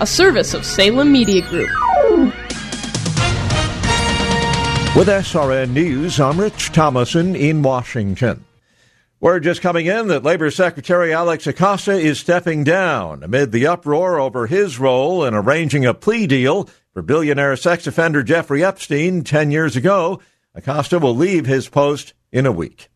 A service of Salem Media Group. With SRN News, I'm Rich Thomason in Washington. Word just coming in that Labor Secretary Alex Acosta is stepping down amid the uproar over his role in arranging a plea deal for billionaire sex offender Jeffrey Epstein 10 years ago. Acosta will leave his post in a week.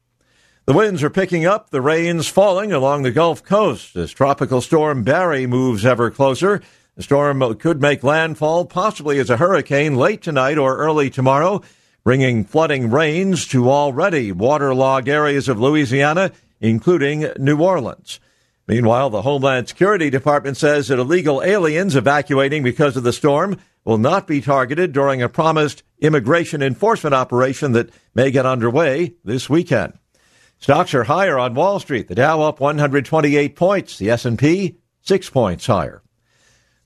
The winds are picking up, the rains falling along the Gulf Coast as Tropical Storm Barry moves ever closer. The storm could make landfall possibly as a hurricane late tonight or early tomorrow, bringing flooding rains to already waterlogged areas of Louisiana, including New Orleans. Meanwhile, the Homeland Security Department says that illegal aliens evacuating because of the storm will not be targeted during a promised immigration enforcement operation that may get underway this weekend. Stocks are higher on Wall Street. The Dow up 128 points, the S&P 6 points higher.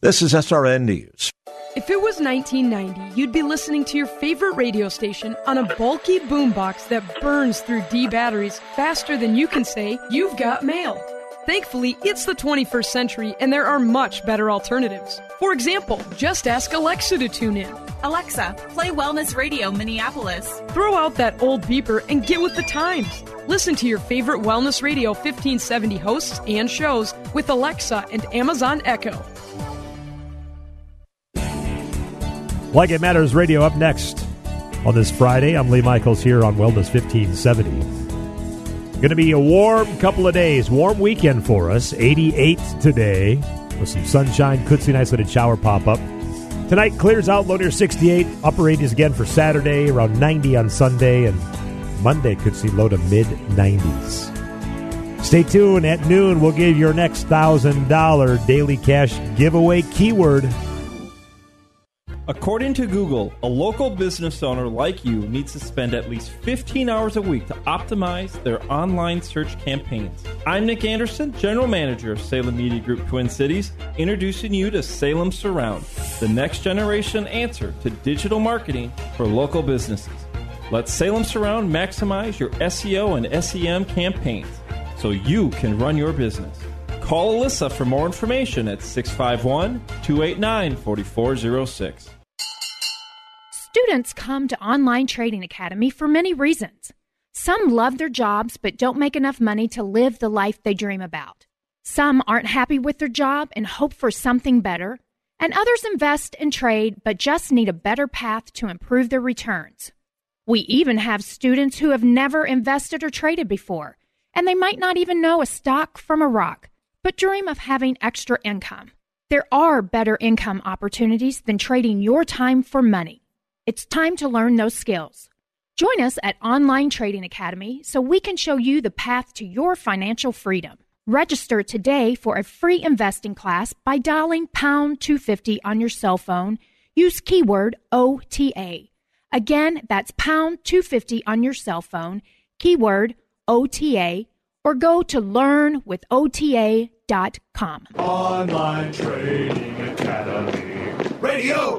This is SRN News. If it was 1990, you'd be listening to your favorite radio station on a bulky boombox that burns through D batteries faster than you can say, You've got mail. Thankfully, it's the 21st century and there are much better alternatives. For example, just ask Alexa to tune in. Alexa, play Wellness Radio Minneapolis. Throw out that old beeper and get with the times. Listen to your favorite Wellness Radio 1570 hosts and shows with Alexa and Amazon Echo. Like It Matters Radio up next on this Friday. I'm Lee Michaels here on Wellness 1570. Going to be a warm couple of days, warm weekend for us. 88 today with some sunshine. Could see a nice little shower pop up. Tonight clears out, low near 68. Upper 80s again for Saturday, around 90 on Sunday, and Monday could see low to mid 90s. Stay tuned. At noon, we'll give your next $1,000 daily cash giveaway keyword According to Google, a local business owner like you needs to spend at least 15 hours a week to optimize their online search campaigns. I'm Nick Anderson, General Manager of Salem Media Group Twin Cities, introducing you to Salem Surround, the next generation answer to digital marketing for local businesses. Let Salem Surround maximize your SEO and SEM campaigns so you can run your business. Call Alyssa for more information at 651 289 4406. Students come to Online Trading Academy for many reasons. Some love their jobs but don't make enough money to live the life they dream about. Some aren't happy with their job and hope for something better. And others invest and trade but just need a better path to improve their returns. We even have students who have never invested or traded before, and they might not even know a stock from a rock, but dream of having extra income. There are better income opportunities than trading your time for money. It's time to learn those skills. Join us at Online Trading Academy so we can show you the path to your financial freedom. Register today for a free investing class by dialing pound 250 on your cell phone. Use keyword OTA. Again, that's pound 250 on your cell phone, keyword OTA, or go to learnwithota.com. Online Trading Academy Radio.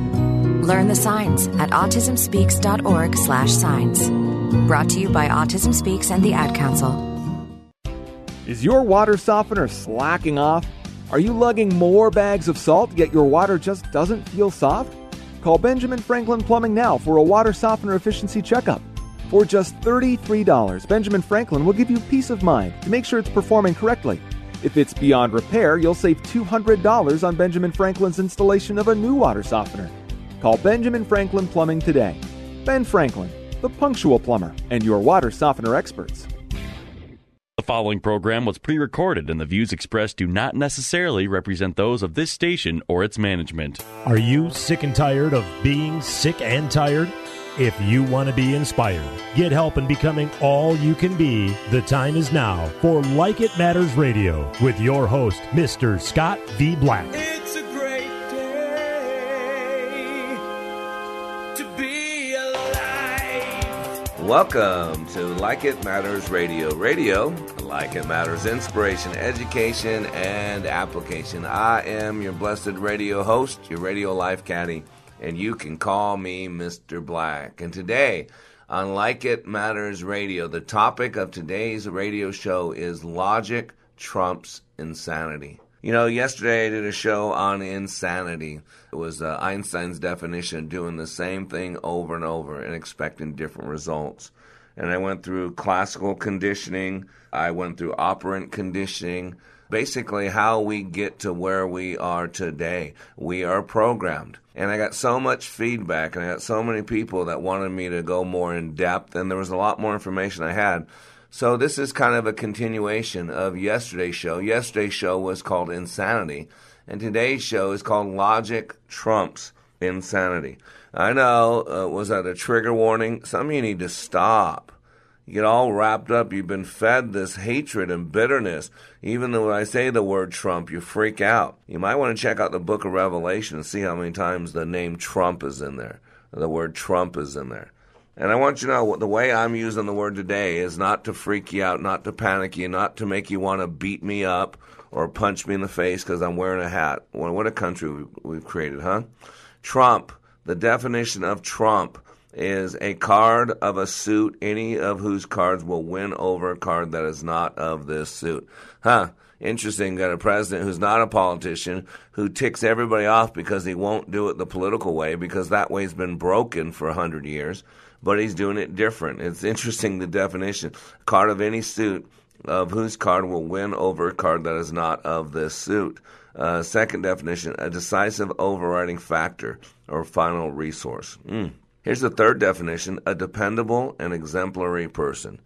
Learn the signs at autismspeaks.org slash signs. Brought to you by Autism Speaks and the Ad Council. Is your water softener slacking off? Are you lugging more bags of salt, yet your water just doesn't feel soft? Call Benjamin Franklin Plumbing now for a water softener efficiency checkup. For just $33, Benjamin Franklin will give you peace of mind to make sure it's performing correctly. If it's beyond repair, you'll save $200 on Benjamin Franklin's installation of a new water softener. Call Benjamin Franklin Plumbing today. Ben Franklin, the punctual plumber, and your water softener experts. The following program was pre recorded, and the views expressed do not necessarily represent those of this station or its management. Are you sick and tired of being sick and tired? If you want to be inspired, get help in becoming all you can be, the time is now for Like It Matters Radio with your host, Mr. Scott V. Black. Welcome to Like It Matters Radio. Radio, like it matters, inspiration, education, and application. I am your blessed radio host, your radio life caddy, and you can call me Mr. Black. And today, on Like It Matters Radio, the topic of today's radio show is Logic Trumps Insanity. You know, yesterday I did a show on insanity. It was uh, Einstein's definition of doing the same thing over and over and expecting different results. And I went through classical conditioning, I went through operant conditioning, basically how we get to where we are today. We are programmed. And I got so much feedback and I got so many people that wanted me to go more in depth, and there was a lot more information I had. So this is kind of a continuation of yesterday's show. Yesterday's show was called Insanity, and today's show is called Logic Trumps Insanity. I know, uh, was that a trigger warning? Some of you need to stop. You get all wrapped up. You've been fed this hatred and bitterness. Even though when I say the word Trump, you freak out. You might want to check out the book of Revelation and see how many times the name Trump is in there. The word Trump is in there. And I want you to know the way I'm using the word today is not to freak you out, not to panic you, not to make you want to beat me up or punch me in the face because I'm wearing a hat. What a country we've created, huh? Trump, the definition of Trump is a card of a suit, any of whose cards will win over a card that is not of this suit. Huh. Interesting. Got a president who's not a politician who ticks everybody off because he won't do it the political way because that way's been broken for a hundred years, but he's doing it different. It's interesting the definition. Card of any suit of whose card will win over a card that is not of this suit. Uh, second definition, a decisive overriding factor or final resource. Mm. Here's the third definition a dependable and exemplary person.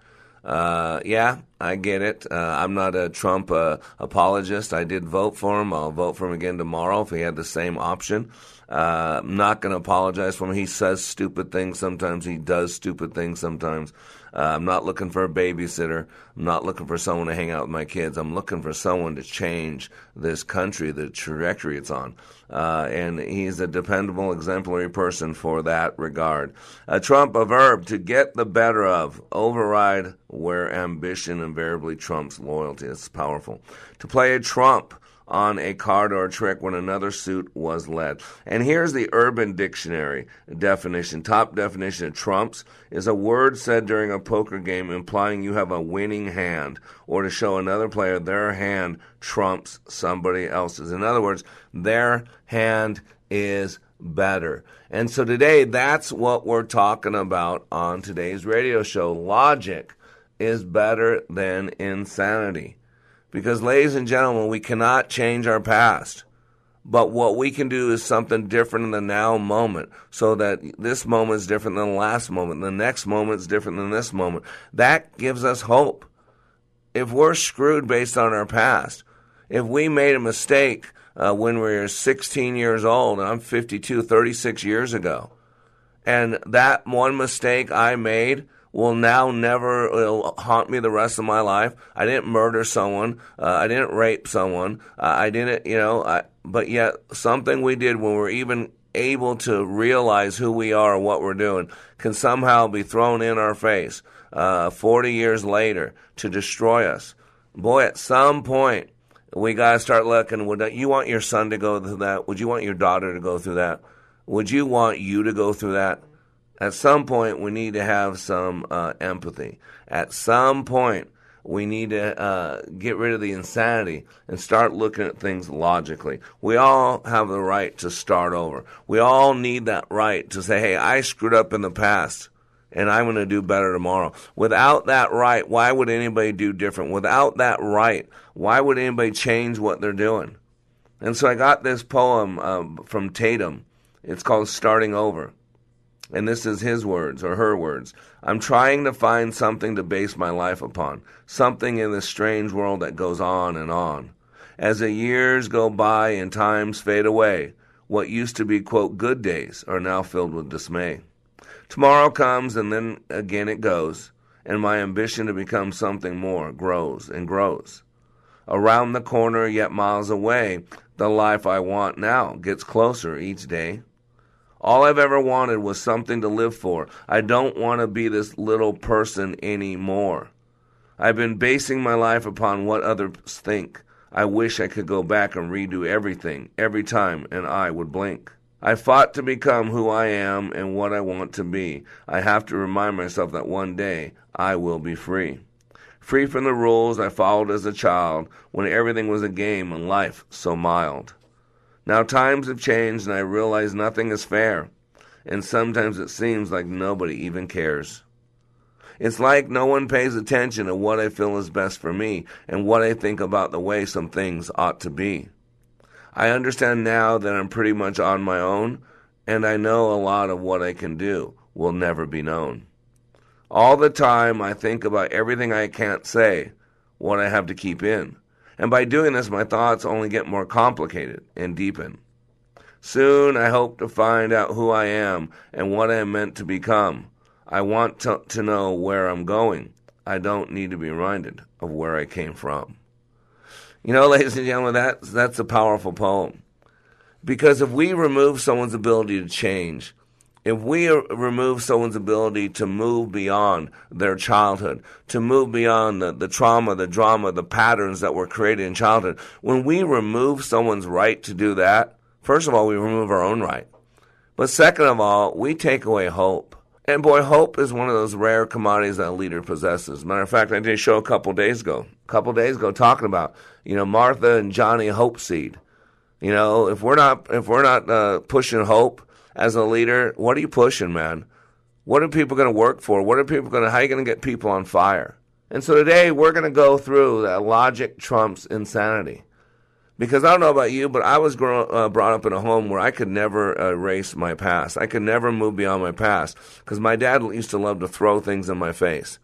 Uh, yeah, I get it. Uh, I'm not a Trump uh, apologist. I did vote for him. I'll vote for him again tomorrow if he had the same option. Uh, I'm not going to apologize for him. He says stupid things sometimes. He does stupid things sometimes. Uh, I'm not looking for a babysitter. I'm not looking for someone to hang out with my kids. I'm looking for someone to change this country, the trajectory it's on. Uh, and he's a dependable, exemplary person for that regard. Uh, Trump, a verb, to get the better of, override where ambition invariably trumps loyalty. It's powerful. To play a trump, on a card or a trick when another suit was led. And here's the Urban Dictionary definition. Top definition of trumps is a word said during a poker game implying you have a winning hand or to show another player their hand trumps somebody else's. In other words, their hand is better. And so today, that's what we're talking about on today's radio show. Logic is better than insanity. Because, ladies and gentlemen, we cannot change our past. But what we can do is something different in the now moment so that this moment is different than the last moment. The next moment is different than this moment. That gives us hope. If we're screwed based on our past, if we made a mistake uh, when we were 16 years old, and I'm 52, 36 years ago, and that one mistake I made will now never will haunt me the rest of my life. I didn't murder someone. Uh, I didn't rape someone. Uh, I didn't, you know, I, but yet something we did when we're even able to realize who we are and what we're doing can somehow be thrown in our face uh, 40 years later to destroy us. Boy, at some point, we got to start looking. Would you want your son to go through that? Would you want your daughter to go through that? Would you want you to go through that? At some point, we need to have some uh, empathy. At some point, we need to uh, get rid of the insanity and start looking at things logically. We all have the right to start over. We all need that right to say, hey, I screwed up in the past and I'm going to do better tomorrow. Without that right, why would anybody do different? Without that right, why would anybody change what they're doing? And so I got this poem um, from Tatum. It's called Starting Over. And this is his words or her words. I'm trying to find something to base my life upon, something in this strange world that goes on and on. As the years go by and times fade away, what used to be, quote, good days are now filled with dismay. Tomorrow comes and then again it goes, and my ambition to become something more grows and grows. Around the corner, yet miles away, the life I want now gets closer each day. All I've ever wanted was something to live for. I don't want to be this little person anymore. I've been basing my life upon what others think. I wish I could go back and redo everything every time and I would blink. I fought to become who I am and what I want to be. I have to remind myself that one day I will be free. Free from the rules I followed as a child when everything was a game and life so mild. Now times have changed and I realize nothing is fair, and sometimes it seems like nobody even cares. It's like no one pays attention to what I feel is best for me and what I think about the way some things ought to be. I understand now that I'm pretty much on my own, and I know a lot of what I can do will never be known. All the time I think about everything I can't say, what I have to keep in. And by doing this, my thoughts only get more complicated and deepen. Soon I hope to find out who I am and what I am meant to become. I want to, to know where I'm going. I don't need to be reminded of where I came from. You know, ladies and gentlemen, that, that's a powerful poem. Because if we remove someone's ability to change, if we remove someone's ability to move beyond their childhood, to move beyond the, the trauma, the drama, the patterns that were created in childhood, when we remove someone's right to do that, first of all, we remove our own right. But second of all, we take away hope. And boy, hope is one of those rare commodities that a leader possesses. Matter of fact, I did a show a couple days ago, a couple days ago, talking about you know Martha and Johnny Hope Seed. You know, if we're not if we're not uh, pushing hope, as a leader, what are you pushing, man? What are people going to work for? What are people going to, how are you going to get people on fire? And so today we're going to go through that logic trumps insanity. Because I don't know about you, but I was grow, uh, brought up in a home where I could never erase my past. I could never move beyond my past because my dad used to love to throw things in my face.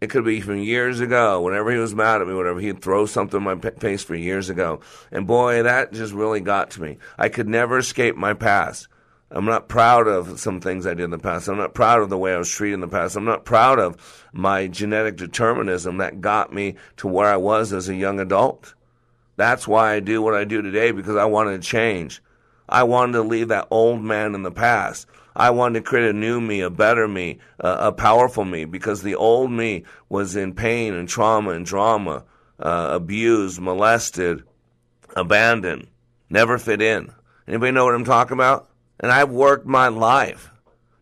It could be from years ago. Whenever he was mad at me, whatever, he'd throw something in my face for years ago. And boy, that just really got to me. I could never escape my past. I'm not proud of some things I did in the past. I'm not proud of the way I was treated in the past. I'm not proud of my genetic determinism that got me to where I was as a young adult. That's why I do what I do today because I wanted to change. I wanted to leave that old man in the past. I wanted to create a new me, a better me, a, a powerful me because the old me was in pain and trauma and drama, uh, abused, molested, abandoned, never fit in. Anybody know what I'm talking about? And I've worked my life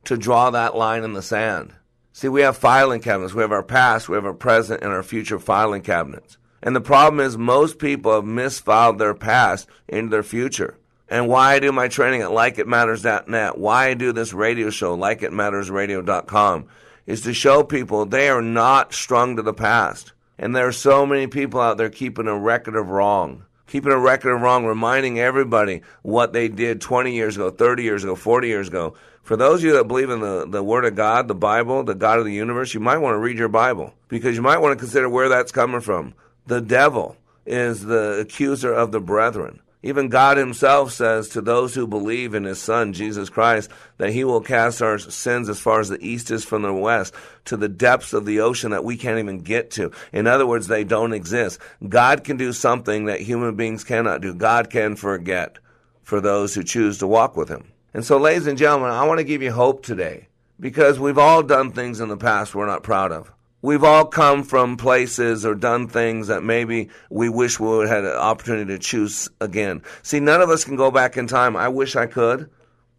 to draw that line in the sand. See, we have filing cabinets. We have our past, we have our present, and our future filing cabinets. And the problem is most people have misfiled their past into their future. And why I do my training at likeitmatters.net, why I do this radio show, likeitmattersradio.com, is to show people they are not strung to the past. And there are so many people out there keeping a record of wrong keeping a record of wrong, reminding everybody what they did 20 years ago, 30 years ago, 40 years ago. For those of you that believe in the, the Word of God, the Bible, the God of the universe, you might want to read your Bible because you might want to consider where that's coming from. The devil is the accuser of the brethren. Even God Himself says to those who believe in His Son, Jesus Christ, that He will cast our sins as far as the east is from the west, to the depths of the ocean that we can't even get to. In other words, they don't exist. God can do something that human beings cannot do. God can forget for those who choose to walk with Him. And so, ladies and gentlemen, I want to give you hope today because we've all done things in the past we're not proud of. We've all come from places or done things that maybe we wish we would have had an opportunity to choose again. See, none of us can go back in time. I wish I could.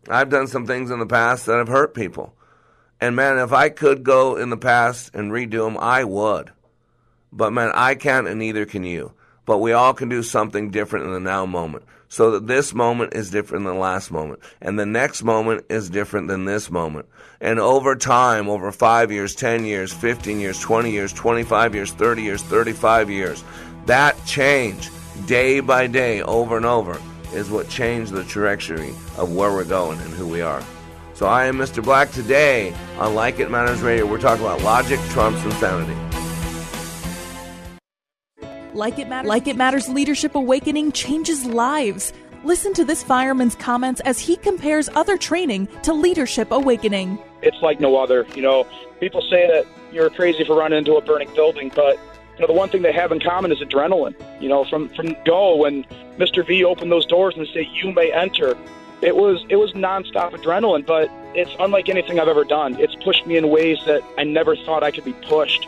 I've done some things in the past that have hurt people. And man, if I could go in the past and redo them, I would. But man, I can't and neither can you. But we all can do something different in the now moment. So that this moment is different than the last moment. And the next moment is different than this moment. And over time, over five years, 10 years, 15 years, 20 years, 25 years, 30 years, 35 years, that change, day by day, over and over, is what changed the trajectory of where we're going and who we are. So I am Mr. Black. Today on Like It Matters Radio, we're talking about logic trumps insanity. Like It Matters, like it Matters Leadership Awakening changes lives. Listen to this fireman's comments as he compares other training to Leadership Awakening. It's like no other. You know, people say that you're crazy for running into a burning building, but you know the one thing they have in common is adrenaline. You know, from from go when Mr. V opened those doors and said, you may enter, it was it was nonstop adrenaline, but it's unlike anything I've ever done. It's pushed me in ways that I never thought I could be pushed.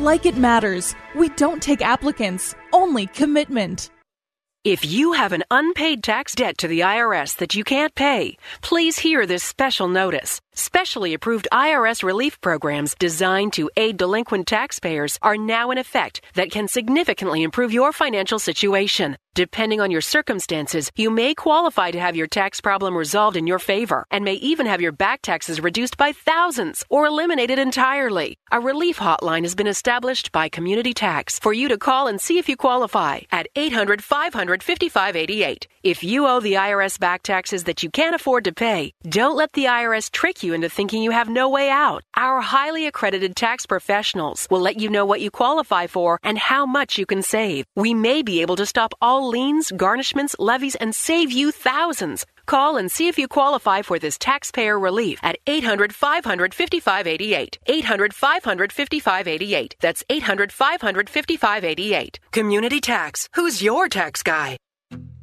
Like It Matters. We don't take applicants, only commitment. If you have an unpaid tax debt to the IRS that you can't pay, please hear this special notice. Specially approved IRS relief programs designed to aid delinquent taxpayers are now in effect that can significantly improve your financial situation. Depending on your circumstances, you may qualify to have your tax problem resolved in your favor and may even have your back taxes reduced by thousands or eliminated entirely. A relief hotline has been established by Community Tax for you to call and see if you qualify at 800 500 5588. If you owe the IRS back taxes that you can't afford to pay, don't let the IRS trick you into thinking you have no way out. Our highly accredited tax professionals will let you know what you qualify for and how much you can save. We may be able to stop all liens, garnishments, levies, and save you thousands. Call and see if you qualify for this taxpayer relief at 800 500 5588. 800 500 5588. That's 800 500 5588. Community Tax. Who's your tax guy?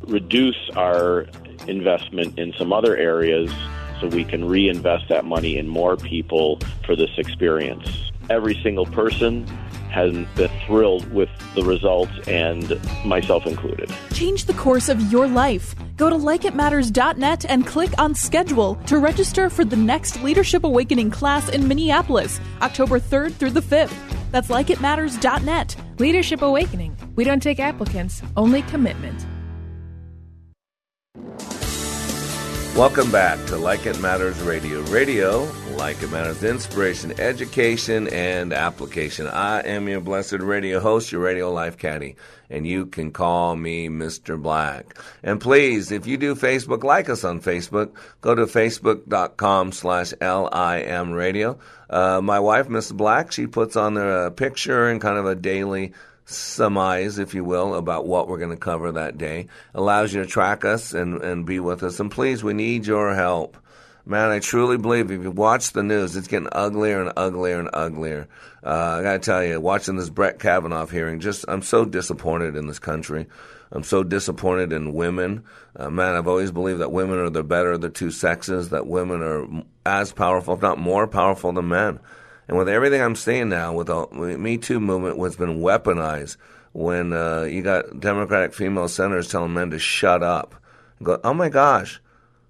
reduce our investment in some other areas so we can reinvest that money in more people for this experience. Every single person has been thrilled with the results, and myself included. Change the course of your life. Go to likeitmatters.net and click on schedule to register for the next Leadership Awakening class in Minneapolis, October 3rd through the 5th. That's likeitmatters.net. Leadership Awakening. We don't take applicants, only commitment. Welcome back to Like It Matters Radio. Radio, like it matters, inspiration, education, and application. I am your blessed radio host, your radio life caddy, and you can call me Mr. Black. And please, if you do Facebook, like us on Facebook. Go to facebook.com slash LIM radio. Uh, my wife, Miss Black, she puts on a picture and kind of a daily surmise, if you will, about what we're going to cover that day. Allows you to track us and, and be with us. And please, we need your help. Man, I truly believe if you watch the news, it's getting uglier and uglier and uglier. Uh, I got to tell you, watching this Brett Kavanaugh hearing, just I'm so disappointed in this country. I'm so disappointed in women. Uh, man, I've always believed that women are the better of the two sexes, that women are as powerful, if not more powerful than men. And with everything I'm seeing now, with the Me Too movement, what's been weaponized, when uh, you got Democratic female senators telling men to shut up, go, oh my gosh,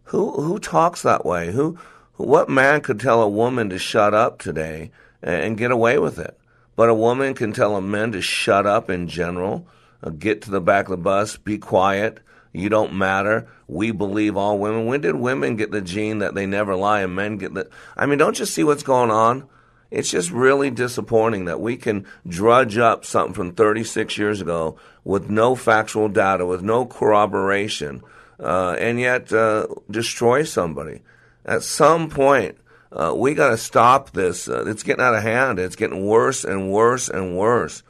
who who talks that way? Who, what man could tell a woman to shut up today and, and get away with it? But a woman can tell a man to shut up in general, uh, get to the back of the bus, be quiet, You don't matter. We believe all women. When did women get the gene that they never lie and men get the. I mean, don't you see what's going on? It's just really disappointing that we can drudge up something from 36 years ago with no factual data, with no corroboration, uh, and yet uh, destroy somebody. At some point, uh, we got to stop this. Uh, it's getting out of hand. It's getting worse and worse and worse.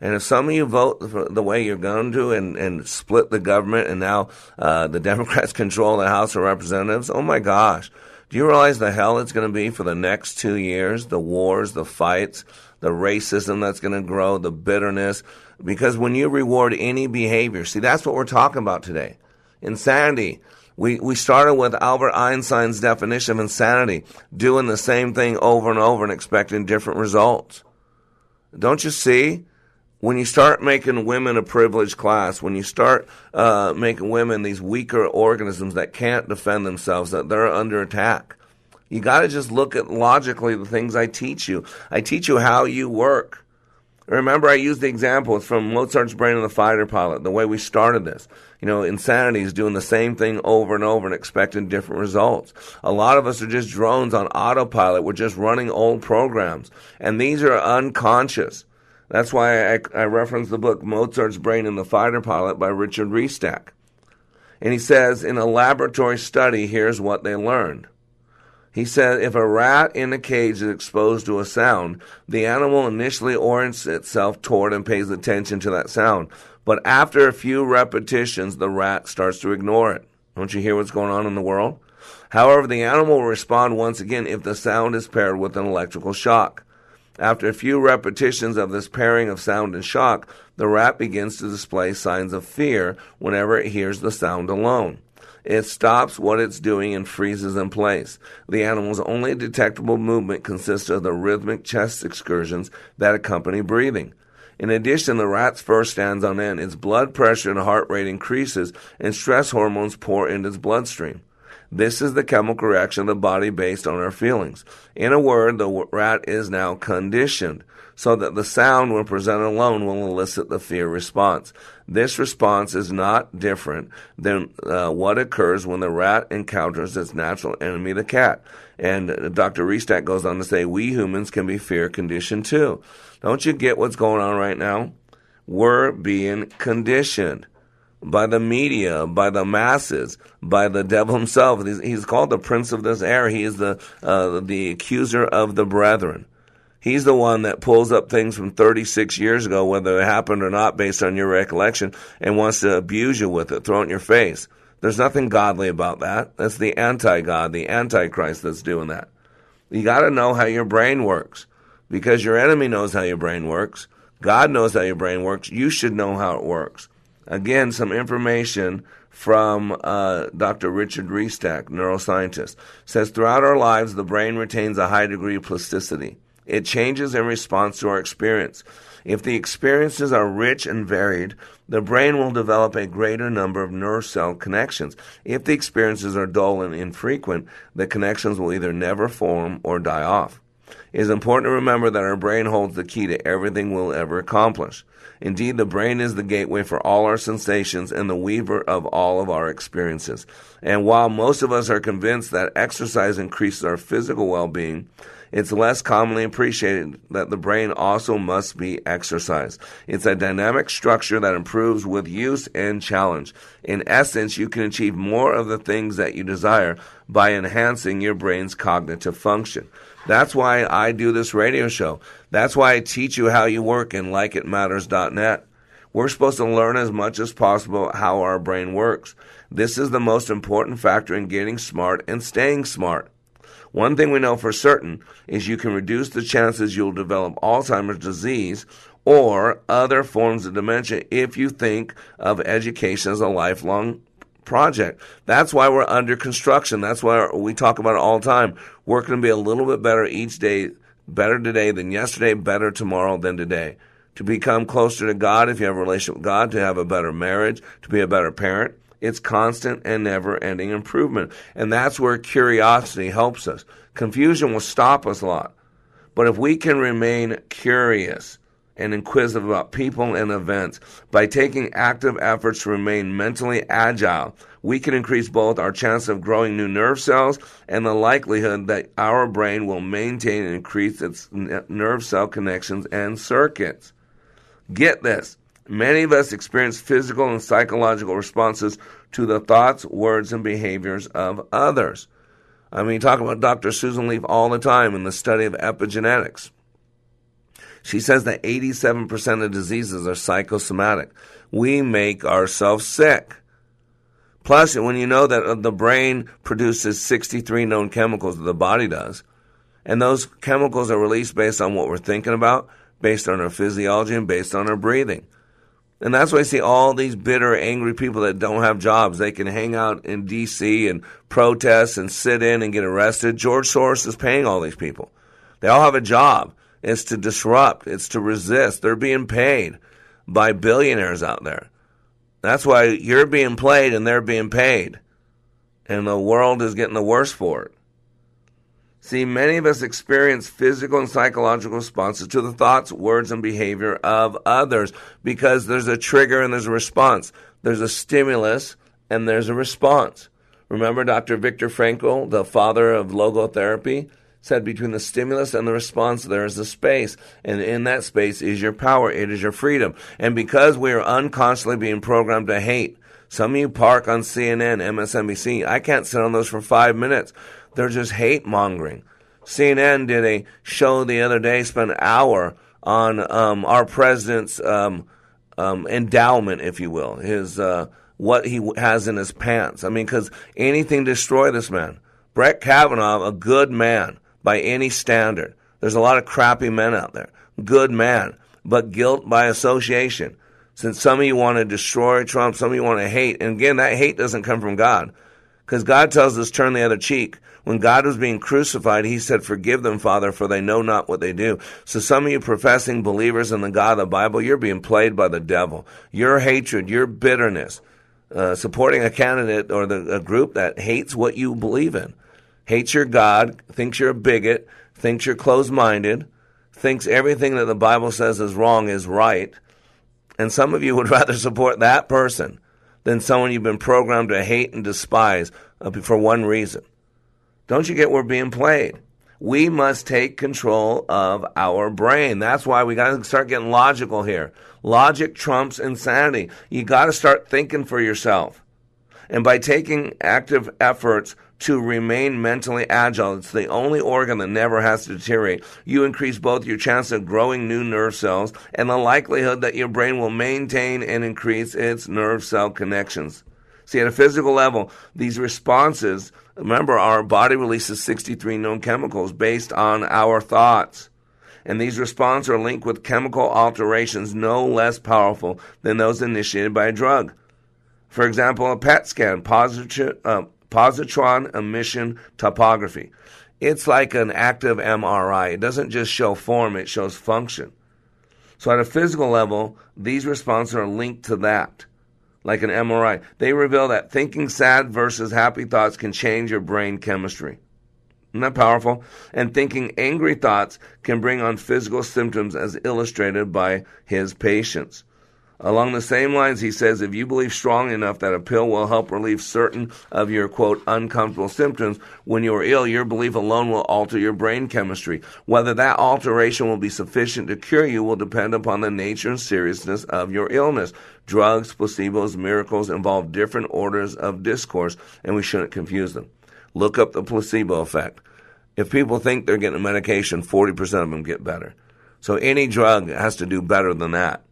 And if some of you vote the way you're going to and, and split the government and now uh, the Democrats control the House of Representatives, oh my gosh. Do you realize the hell it's going to be for the next two years? The wars, the fights, the racism that's going to grow, the bitterness. Because when you reward any behavior, see, that's what we're talking about today. Insanity. We, we started with Albert Einstein's definition of insanity, doing the same thing over and over and expecting different results. Don't you see? When you start making women a privileged class, when you start uh, making women these weaker organisms that can't defend themselves, that they're under attack, you got to just look at logically the things I teach you. I teach you how you work. Remember, I used the example from Mozart's brain and the fighter pilot, the way we started this. You know, insanity is doing the same thing over and over and expecting different results. A lot of us are just drones on autopilot. We're just running old programs. And these are unconscious. That's why I, I reference the book Mozart's Brain in the Fighter Pilot by Richard Restak. And he says, in a laboratory study, here's what they learned. He said, if a rat in a cage is exposed to a sound, the animal initially orients itself toward and pays attention to that sound. But after a few repetitions, the rat starts to ignore it. Don't you hear what's going on in the world? However, the animal will respond once again if the sound is paired with an electrical shock. After a few repetitions of this pairing of sound and shock, the rat begins to display signs of fear whenever it hears the sound alone. It stops what it's doing and freezes in place. The animal's only detectable movement consists of the rhythmic chest excursions that accompany breathing. In addition, the rat's fur stands on end, its blood pressure and heart rate increases, and stress hormones pour into its bloodstream. This is the chemical reaction of the body based on our feelings. In a word, the rat is now conditioned so that the sound, when presented alone, will elicit the fear response. This response is not different than uh, what occurs when the rat encounters its natural enemy, the cat. And Dr. Restak goes on to say, we humans can be fear conditioned too. Don't you get what's going on right now? We're being conditioned by the media, by the masses, by the devil himself. He's, he's called the prince of this air. He is the uh, the accuser of the brethren. He's the one that pulls up things from 36 years ago, whether it happened or not, based on your recollection, and wants to abuse you with it, throw it in your face. There's nothing godly about that. That's the anti God, the antichrist that's doing that. You got to know how your brain works because your enemy knows how your brain works. God knows how your brain works. You should know how it works. Again, some information from uh, Dr. Richard Restak, neuroscientist, says throughout our lives, the brain retains a high degree of plasticity. It changes in response to our experience. If the experiences are rich and varied, the brain will develop a greater number of nerve cell connections. If the experiences are dull and infrequent, the connections will either never form or die off. It is important to remember that our brain holds the key to everything we'll ever accomplish. Indeed, the brain is the gateway for all our sensations and the weaver of all of our experiences. And while most of us are convinced that exercise increases our physical well being, it's less commonly appreciated that the brain also must be exercised. It's a dynamic structure that improves with use and challenge. In essence, you can achieve more of the things that you desire by enhancing your brain's cognitive function. That's why I do this radio show. That's why I teach you how you work in likeitmatters.net. We're supposed to learn as much as possible how our brain works. This is the most important factor in getting smart and staying smart. One thing we know for certain is you can reduce the chances you'll develop Alzheimer's disease or other forms of dementia if you think of education as a lifelong project. That's why we're under construction. That's why we talk about it all the time. We're going to be a little bit better each day, better today than yesterday, better tomorrow than today. To become closer to God, if you have a relationship with God, to have a better marriage, to be a better parent, it's constant and never ending improvement. And that's where curiosity helps us. Confusion will stop us a lot. But if we can remain curious and inquisitive about people and events. By taking active efforts to remain mentally agile, we can increase both our chance of growing new nerve cells and the likelihood that our brain will maintain and increase its nerve cell connections and circuits. Get this. Many of us experience physical and psychological responses to the thoughts, words, and behaviors of others. I mean, talk about Dr. Susan Leaf all the time in the study of epigenetics. She says that 87% of diseases are psychosomatic. We make ourselves sick. Plus, when you know that uh, the brain produces 63 known chemicals that the body does, and those chemicals are released based on what we're thinking about, based on our physiology, and based on our breathing. And that's why I see all these bitter, angry people that don't have jobs. They can hang out in D.C. and protest and sit in and get arrested. George Soros is paying all these people. They all have a job. It's to disrupt, it's to resist. They're being paid by billionaires out there. That's why you're being played and they're being paid. And the world is getting the worse for it. See, many of us experience physical and psychological responses to the thoughts, words, and behavior of others because there's a trigger and there's a response. There's a stimulus and there's a response. Remember Dr. Viktor Frankl, the father of logotherapy? Said between the stimulus and the response there is a space. And in that space is your power. It is your freedom. And because we are unconsciously being programmed to hate some of you park on cnn msnbc i can't sit on those for five minutes. They're just hate mongering. Cnn did a show the other day spent an hour on um, our president's um, um, endowment if you will his uh, what he has in his pants. I mean because anything destroy this man. Brett Kavanaugh, a good man, by any standard. There's a lot of crappy men out there. Good man, but guilt by association. Since some of you want to destroy Trump, some of you want to hate. And again, that hate doesn't come from God. Because God tells us turn the other cheek. When God was being crucified, he said, Forgive them, Father, for they know not what they do. So some of you professing believers in the God of the Bible, you're being played by the devil. Your hatred, your bitterness, uh, supporting a candidate or the, a group that hates what you believe in hates your God, thinks you're a bigot, thinks you're closed minded, thinks everything that the Bible says is wrong is right. And some of you would rather support that person than someone you've been programmed to hate and despise uh, for one reason. Don't you get we're being played? We must take control of our brain. That's why we got to start getting logical here. Logic trumps insanity. You got to start thinking for yourself. And by taking active efforts to remain mentally agile. It's the only organ that never has to deteriorate. You increase both your chance of growing new nerve cells and the likelihood that your brain will maintain and increase its nerve cell connections. See, at a physical level, these responses, remember, our body releases 63 known chemicals based on our thoughts. And these responses are linked with chemical alterations no less powerful than those initiated by a drug. For example, a PET scan, positive, uh, positron emission topography. It's like an active MRI. It doesn't just show form, it shows function. So, at a physical level, these responses are linked to that, like an MRI. They reveal that thinking sad versus happy thoughts can change your brain chemistry. Isn't that powerful? And thinking angry thoughts can bring on physical symptoms as illustrated by his patients. Along the same lines, he says, if you believe strongly enough that a pill will help relieve certain of your, quote, uncomfortable symptoms when you are ill, your belief alone will alter your brain chemistry. Whether that alteration will be sufficient to cure you will depend upon the nature and seriousness of your illness. Drugs, placebos, miracles involve different orders of discourse, and we shouldn't confuse them. Look up the placebo effect. If people think they're getting a medication, 40% of them get better. So any drug has to do better than that.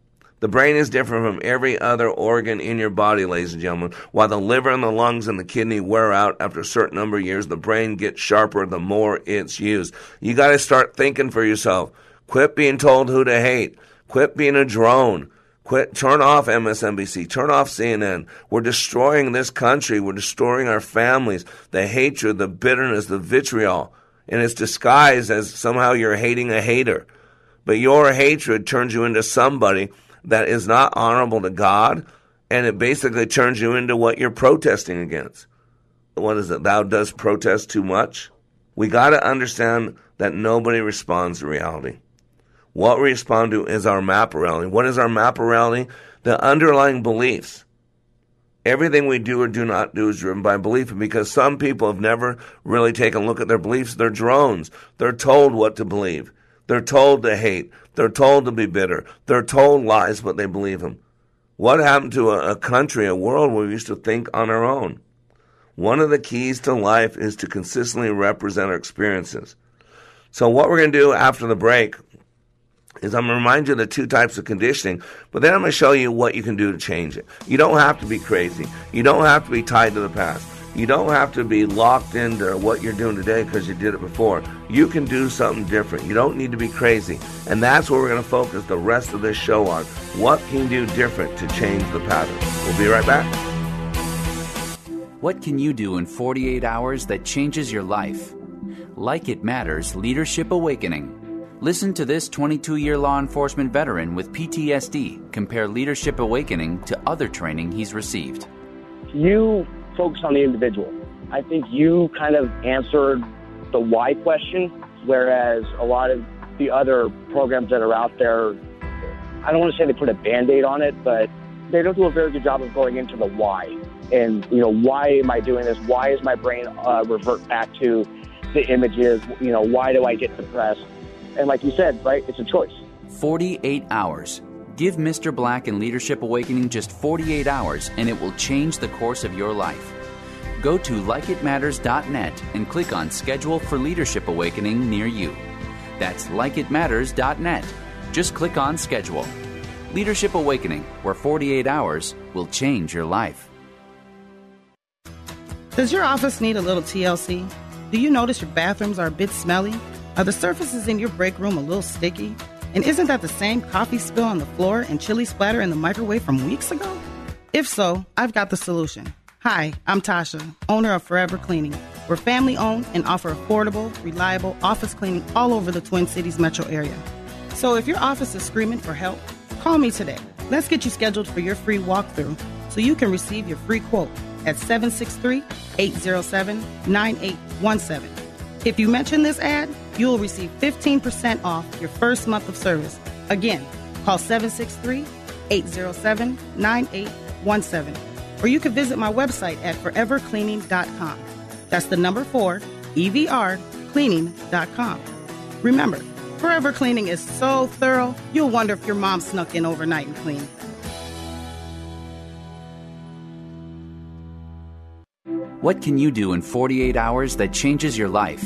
The brain is different from every other organ in your body, ladies and gentlemen. While the liver and the lungs and the kidney wear out after a certain number of years, the brain gets sharper the more it's used. You got to start thinking for yourself. Quit being told who to hate. Quit being a drone. Quit, turn off MSNBC, turn off CNN. We're destroying this country. We're destroying our families. The hatred, the bitterness, the vitriol. And it's disguised as somehow you're hating a hater. But your hatred turns you into somebody that is not honorable to God, and it basically turns you into what you're protesting against. What is it? Thou dost protest too much? We got to understand that nobody responds to reality. What we respond to is our map reality. What is our map reality? The underlying beliefs. Everything we do or do not do is driven by belief. And because some people have never really taken a look at their beliefs, they're drones. They're told what to believe. They're told to hate. They're told to be bitter. They're told lies, but they believe them. What happened to a, a country, a world where we used to think on our own? One of the keys to life is to consistently represent our experiences. So, what we're going to do after the break is I'm going to remind you of the two types of conditioning, but then I'm going to show you what you can do to change it. You don't have to be crazy. You don't have to be tied to the past. You don't have to be locked into what you're doing today because you did it before. You can do something different. You don't need to be crazy. And that's what we're going to focus the rest of this show on. What can you do different to change the pattern? We'll be right back. What can you do in 48 hours that changes your life? Like It Matters Leadership Awakening. Listen to this 22 year law enforcement veteran with PTSD compare Leadership Awakening to other training he's received. You focus on the individual. I think you kind of answered the why question, whereas a lot of the other programs that are out there, I don't want to say they put a band aid on it, but they don't do a very good job of going into the why. And, you know, why am I doing this? Why is my brain uh, revert back to the images? You know, why do I get depressed? And like you said, right, it's a choice. 48 hours. Give Mr. Black and Leadership Awakening just 48 hours and it will change the course of your life. Go to likeitmatters.net and click on Schedule for Leadership Awakening near you. That's likeitmatters.net. Just click on Schedule. Leadership Awakening, where 48 hours will change your life. Does your office need a little TLC? Do you notice your bathrooms are a bit smelly? Are the surfaces in your break room a little sticky? And isn't that the same coffee spill on the floor and chili splatter in the microwave from weeks ago? If so, I've got the solution. Hi, I'm Tasha, owner of Forever Cleaning. We're family owned and offer affordable, reliable office cleaning all over the Twin Cities metro area. So if your office is screaming for help, call me today. Let's get you scheduled for your free walkthrough so you can receive your free quote at 763 807 9817. If you mention this ad, you will receive 15% off your first month of service. Again, call 763 807 9817. Or you can visit my website at forevercleaning.com. That's the number four, EVR, cleaning.com. Remember, Forever Cleaning is so thorough, you'll wonder if your mom snuck in overnight and cleaned. What can you do in 48 hours that changes your life?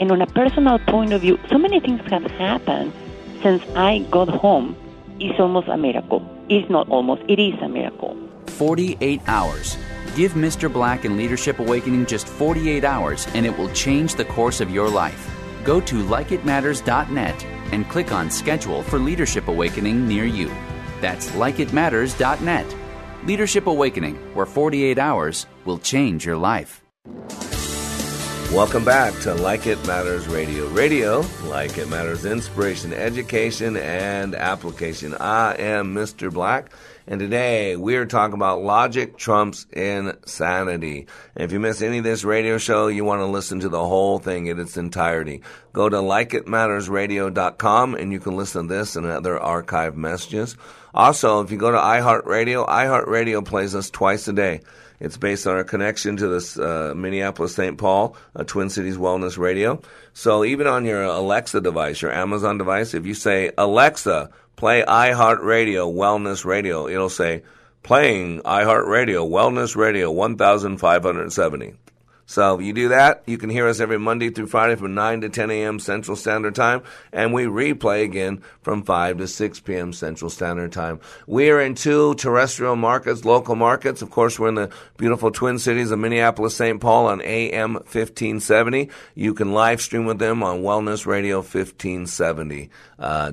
And on a personal point of view, so many things have happened since I got home. It's almost a miracle. It's not almost, it is a miracle. 48 hours. Give Mr. Black and Leadership Awakening just 48 hours and it will change the course of your life. Go to likeitmatters.net and click on Schedule for Leadership Awakening near you. That's likeitmatters.net. Leadership Awakening, where 48 hours will change your life. Welcome back to Like It Matters Radio. Radio, like it matters, inspiration, education, and application. I am Mr. Black, and today we're talking about logic trumps insanity. And if you miss any of this radio show, you want to listen to the whole thing in its entirety. Go to likeitmattersradio.com and you can listen to this and other archive messages. Also, if you go to iHeartRadio, iHeartRadio plays us twice a day. It's based on our connection to this uh, Minneapolis St. Paul, a Twin Cities Wellness Radio. So even on your Alexa device, your Amazon device, if you say, Alexa, play iHeartRadio Wellness Radio, it'll say, playing iHeartRadio Wellness Radio 1570. So you do that, you can hear us every Monday through Friday from 9 to 10 a.m. Central Standard Time, and we replay again from 5 to 6 p.m. Central Standard Time. We are in two terrestrial markets, local markets. Of course, we're in the beautiful Twin Cities of Minneapolis, St. Paul on AM 1570. You can live stream with them on wellnessradio1570.com. Uh.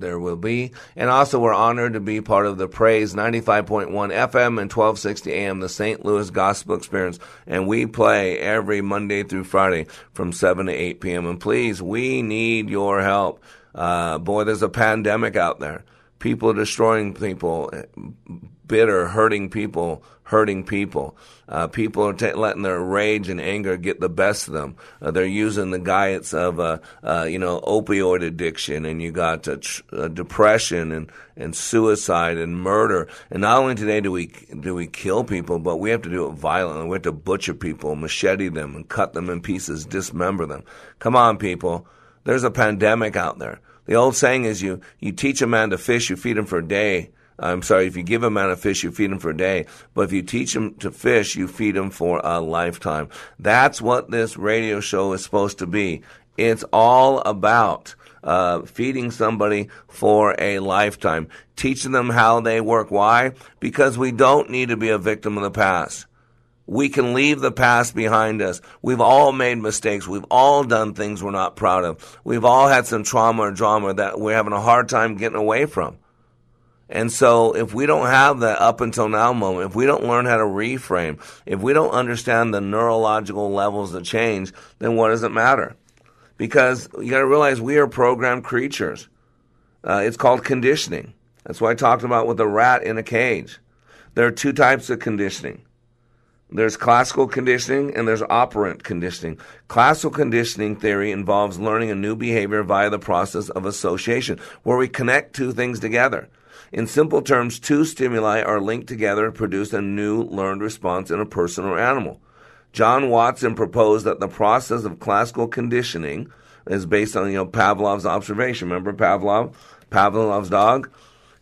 There will be, and also we're honored to be part of the Praise 95.1 FM and 1260 AM, the St. Louis Gospel Experience, and we play every Monday through Friday from 7 to 8 p.m. And please, we need your help. Uh, boy, there's a pandemic out there. People destroying people, bitter, hurting people, hurting people. Uh, people are t- letting their rage and anger get the best of them. Uh, they're using the guides of, uh, uh, you know, opioid addiction, and you got uh, tr- uh, depression and, and suicide and murder. And not only today do we do we kill people, but we have to do it violently. We have to butcher people, machete them, and cut them in pieces, dismember them. Come on, people. There's a pandemic out there. The old saying is you, you teach a man to fish, you feed him for a day. I'm sorry, if you give a man a fish, you feed him for a day. But if you teach him to fish, you feed him for a lifetime. That's what this radio show is supposed to be. It's all about uh, feeding somebody for a lifetime, teaching them how they work. Why? Because we don't need to be a victim of the past. We can leave the past behind us. We've all made mistakes. We've all done things we're not proud of. We've all had some trauma or drama that we're having a hard time getting away from. And so if we don't have that up until now moment, if we don't learn how to reframe, if we don't understand the neurological levels of change, then what does it matter? Because you got to realize we are programmed creatures. Uh, it's called conditioning. That's why I talked about with a rat in a cage. There are two types of conditioning. There's classical conditioning and there's operant conditioning. Classical conditioning theory involves learning a new behavior via the process of association, where we connect two things together. In simple terms, two stimuli are linked together to produce a new learned response in a person or animal. John Watson proposed that the process of classical conditioning is based on you know Pavlov's observation. Remember Pavlov, Pavlov's dog.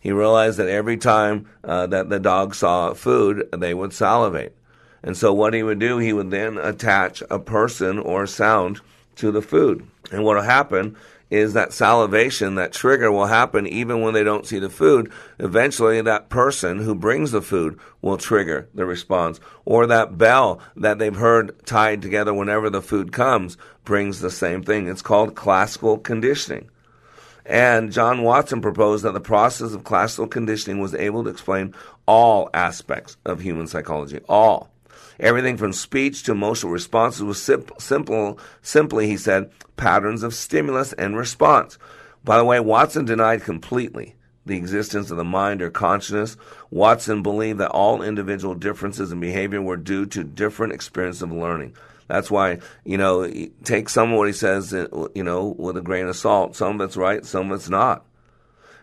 He realized that every time uh, that the dog saw food, they would salivate. And so what he would do, he would then attach a person or sound to the food. And what will happen is that salivation, that trigger will happen even when they don't see the food. Eventually, that person who brings the food will trigger the response. Or that bell that they've heard tied together whenever the food comes brings the same thing. It's called classical conditioning. And John Watson proposed that the process of classical conditioning was able to explain all aspects of human psychology. All. Everything from speech to emotional responses was simple, simple, simply, he said, patterns of stimulus and response. By the way, Watson denied completely the existence of the mind or consciousness. Watson believed that all individual differences in behavior were due to different experiences of learning. That's why, you know, take some of what he says, uh, you know, with a grain of salt. Some of it's right, some of it's not.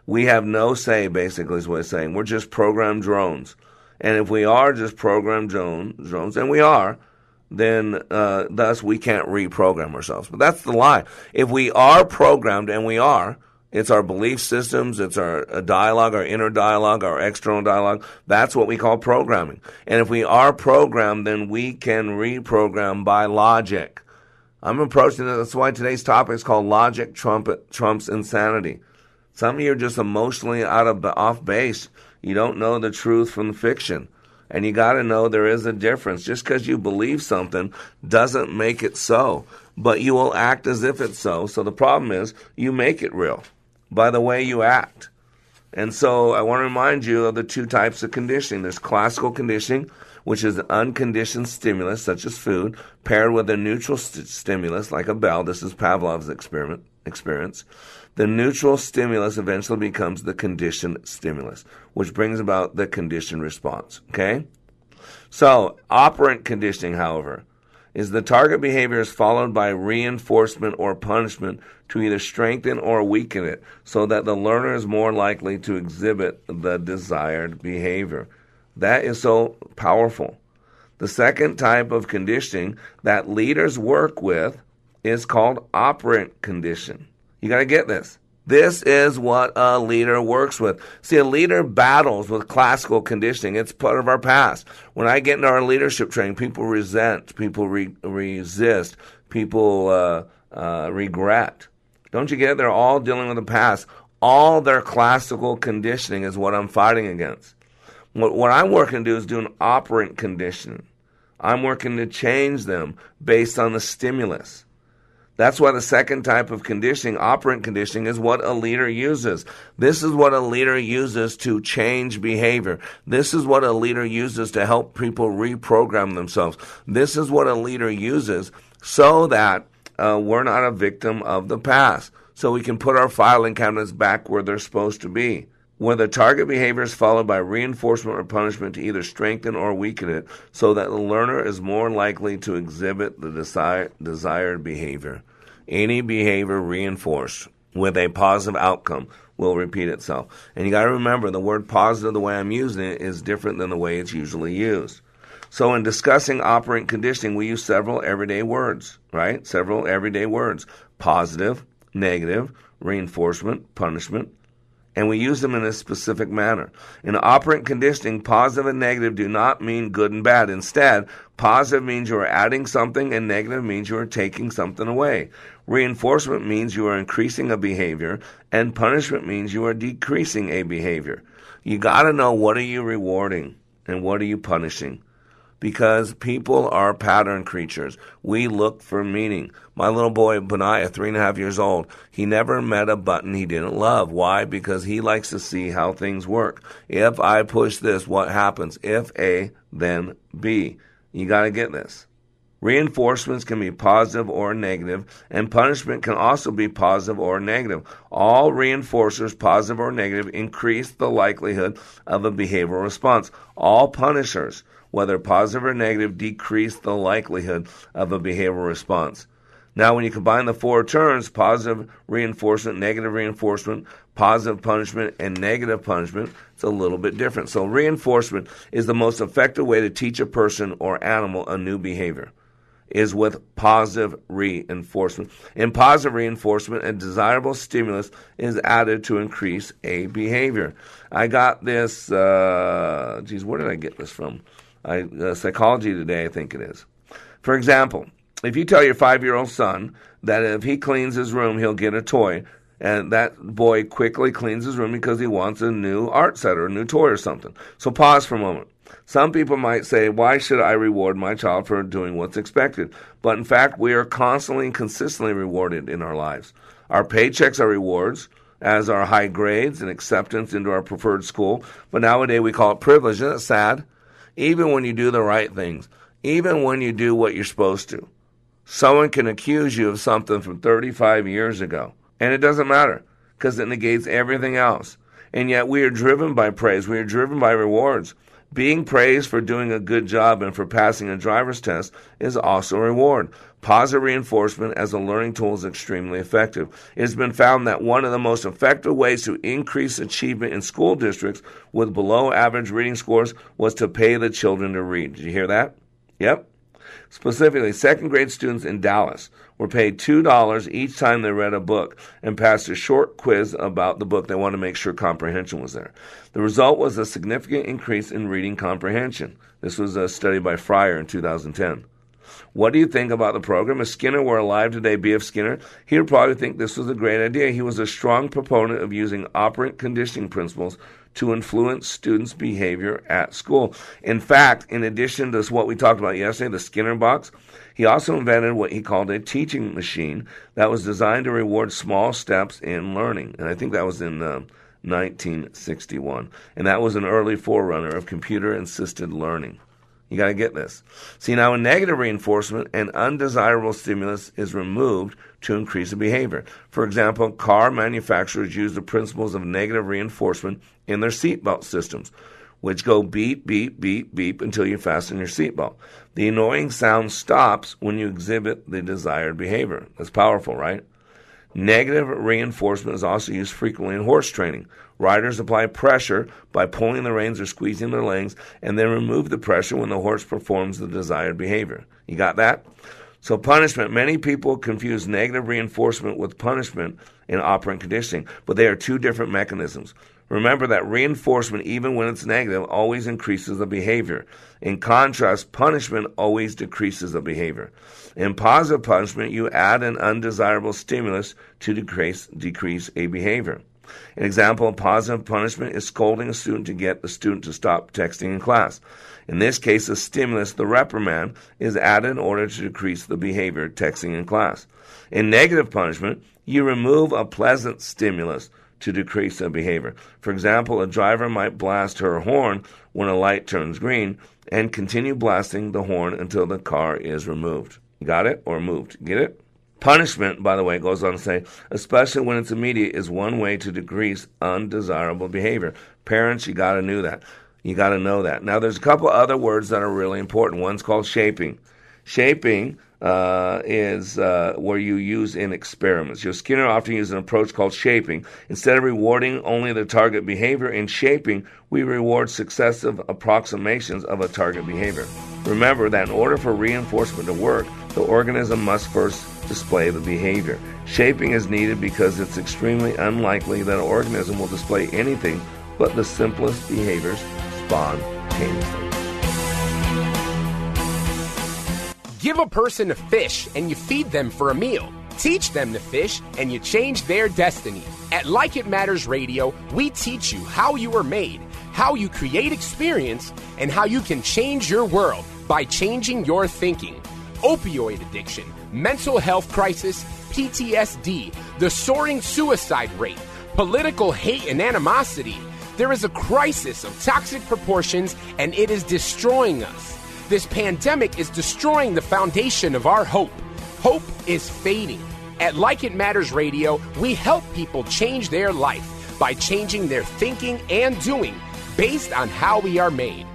We have no say, basically, is what he's saying. We're just programmed drones. And if we are just programmed drones, and we are, then uh, thus we can't reprogram ourselves. But that's the lie. If we are programmed, and we are, it's our belief systems, it's our dialogue, our inner dialogue, our external dialogue. That's what we call programming. And if we are programmed, then we can reprogram by logic. I'm approaching it. That's why today's topic is called Logic Trump, Trumps Insanity. Some of you are just emotionally out of off base. You don't know the truth from the fiction. And you got to know there is a difference. Just because you believe something doesn't make it so, but you will act as if it's so. So the problem is you make it real by the way you act. And so I want to remind you of the two types of conditioning. There's classical conditioning, which is an unconditioned stimulus, such as food, paired with a neutral st- stimulus, like a bell. This is Pavlov's experiment experience. The neutral stimulus eventually becomes the conditioned stimulus, which brings about the conditioned response. Okay? So, operant conditioning, however, is the target behavior is followed by reinforcement or punishment to either strengthen or weaken it so that the learner is more likely to exhibit the desired behavior. That is so powerful. The second type of conditioning that leaders work with is called operant condition. You got to get this. This is what a leader works with. See, a leader battles with classical conditioning. It's part of our past. When I get into our leadership training, people resent, people re- resist, people uh, uh, regret. Don't you get it? They're all dealing with the past. All their classical conditioning is what I'm fighting against. What, what I'm working to do is do an operant condition. I'm working to change them based on the stimulus. That's why the second type of conditioning, operant conditioning, is what a leader uses. This is what a leader uses to change behavior. This is what a leader uses to help people reprogram themselves. This is what a leader uses so that uh, we're not a victim of the past. So we can put our filing cabinets back where they're supposed to be. When the target behavior is followed by reinforcement or punishment to either strengthen or weaken it, so that the learner is more likely to exhibit the desired behavior. Any behavior reinforced with a positive outcome will repeat itself. And you got to remember the word positive, the way I'm using it, is different than the way it's usually used. So, in discussing operant conditioning, we use several everyday words, right? Several everyday words positive, negative, reinforcement, punishment, and we use them in a specific manner. In operant conditioning, positive and negative do not mean good and bad. Instead, positive means you are adding something, and negative means you are taking something away. Reinforcement means you are increasing a behavior, and punishment means you are decreasing a behavior. You got to know what are you rewarding and what are you punishing because people are pattern creatures. We look for meaning. My little boy, Benaiah, three and a half years old, he never met a button he didn't love. Why? Because he likes to see how things work. If I push this, what happens? If A, then B. You got to get this. Reinforcements can be positive or negative, and punishment can also be positive or negative. All reinforcers, positive or negative, increase the likelihood of a behavioral response. All punishers, whether positive or negative, decrease the likelihood of a behavioral response. Now, when you combine the four terms positive reinforcement, negative reinforcement, positive punishment, and negative punishment it's a little bit different. So, reinforcement is the most effective way to teach a person or animal a new behavior. Is with positive reinforcement. In positive reinforcement, a desirable stimulus is added to increase a behavior. I got this. Uh, geez, where did I get this from? I, uh, Psychology Today, I think it is. For example, if you tell your five year old son that if he cleans his room, he'll get a toy, and that boy quickly cleans his room because he wants a new art set or a new toy or something. So pause for a moment. Some people might say, Why should I reward my child for doing what's expected? But in fact, we are constantly and consistently rewarded in our lives. Our paychecks are rewards, as are high grades and acceptance into our preferred school. But nowadays we call it privilege. Isn't it sad? Even when you do the right things, even when you do what you're supposed to. Someone can accuse you of something from 35 years ago, and it doesn't matter because it negates everything else. And yet we are driven by praise, we are driven by rewards. Being praised for doing a good job and for passing a driver's test is also a reward. Positive reinforcement as a learning tool is extremely effective. It has been found that one of the most effective ways to increase achievement in school districts with below average reading scores was to pay the children to read. Did you hear that? Yep. Specifically, second grade students in Dallas were paid $2 each time they read a book and passed a short quiz about the book. They wanted to make sure comprehension was there. The result was a significant increase in reading comprehension. This was a study by Fryer in 2010. What do you think about the program? If Skinner were alive today, B.F. Skinner, he would probably think this was a great idea. He was a strong proponent of using operant conditioning principles to influence students' behavior at school. In fact, in addition to what we talked about yesterday, the Skinner box, he also invented what he called a teaching machine that was designed to reward small steps in learning. And I think that was in uh, 1961. And that was an early forerunner of computer assisted learning. You got to get this. See, now in negative reinforcement, an undesirable stimulus is removed to increase the behavior. For example, car manufacturers use the principles of negative reinforcement in their seatbelt systems, which go beep, beep, beep, beep until you fasten your seatbelt. The annoying sound stops when you exhibit the desired behavior. That's powerful, right? Negative reinforcement is also used frequently in horse training. Riders apply pressure by pulling the reins or squeezing their legs and then remove the pressure when the horse performs the desired behavior. You got that? So, punishment, many people confuse negative reinforcement with punishment in operant conditioning, but they are two different mechanisms. Remember that reinforcement, even when it's negative, always increases the behavior. In contrast, punishment always decreases the behavior. In positive punishment, you add an undesirable stimulus to decrease, decrease a behavior. An example of positive punishment is scolding a student to get the student to stop texting in class. In this case, the stimulus, the reprimand, is added in order to decrease the behavior, of texting in class. In negative punishment, you remove a pleasant stimulus to decrease the behavior. For example, a driver might blast her horn when a light turns green and continue blasting the horn until the car is removed. Got it? Or moved. Get it? Punishment, by the way, goes on to say, especially when it's immediate, is one way to decrease undesirable behavior. Parents, you got to know that. You got to know that. Now, there's a couple other words that are really important. One's called shaping. Shaping uh, is uh, where you use in experiments. Your Skinner often uses an approach called shaping. Instead of rewarding only the target behavior in shaping, we reward successive approximations of a target behavior. Remember that in order for reinforcement to work, the organism must first display the behavior. Shaping is needed because it's extremely unlikely that an organism will display anything but the simplest behaviors spontaneously. Give a person a fish and you feed them for a meal. Teach them to fish and you change their destiny. At Like It Matters Radio, we teach you how you are made, how you create experience, and how you can change your world by changing your thinking. Opioid addiction, mental health crisis, PTSD, the soaring suicide rate, political hate and animosity. There is a crisis of toxic proportions and it is destroying us. This pandemic is destroying the foundation of our hope. Hope is fading. At Like It Matters Radio, we help people change their life by changing their thinking and doing based on how we are made.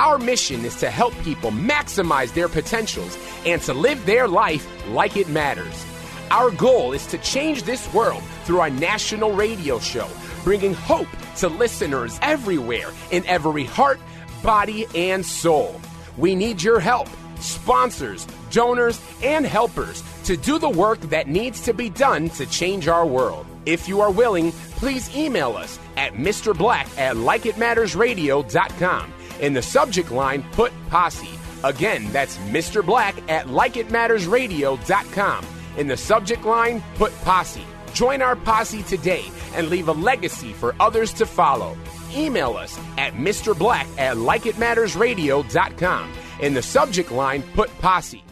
Our mission is to help people maximize their potentials and to live their life like it matters. Our goal is to change this world through our national radio show, bringing hope to listeners everywhere in every heart, body, and soul. We need your help, sponsors, donors, and helpers to do the work that needs to be done to change our world. If you are willing, please email us at Mr. Black at likeitmattersradio.com. In the subject line, put posse. Again, that's Mr. Black at likeitmattersradio.com. In the subject line, put posse. Join our posse today and leave a legacy for others to follow. Email us at Mr. Black at likeitmattersradio.com. In the subject line, put posse.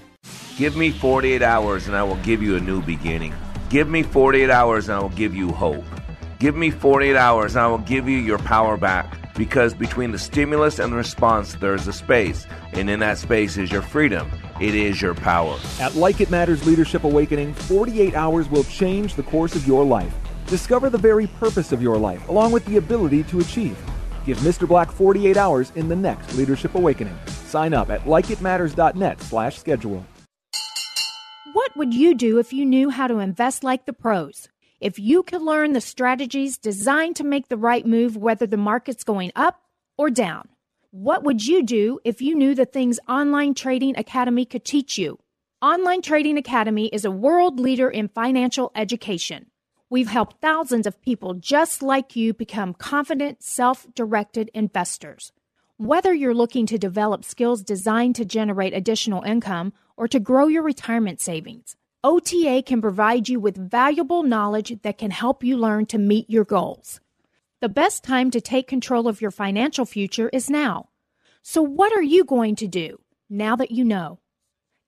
Give me 48 hours and I will give you a new beginning. Give me 48 hours and I will give you hope. Give me 48 hours and I will give you your power back. Because between the stimulus and the response, there is a space. And in that space is your freedom. It is your power. At Like It Matters Leadership Awakening, 48 hours will change the course of your life. Discover the very purpose of your life, along with the ability to achieve. Give Mr. Black 48 hours in the next Leadership Awakening. Sign up at likeitmatters.net slash schedule. What would you do if you knew how to invest like the pros? If you could learn the strategies designed to make the right move whether the market's going up or down? What would you do if you knew the things Online Trading Academy could teach you? Online Trading Academy is a world leader in financial education. We've helped thousands of people just like you become confident, self directed investors. Whether you're looking to develop skills designed to generate additional income or to grow your retirement savings, OTA can provide you with valuable knowledge that can help you learn to meet your goals. The best time to take control of your financial future is now. So, what are you going to do now that you know?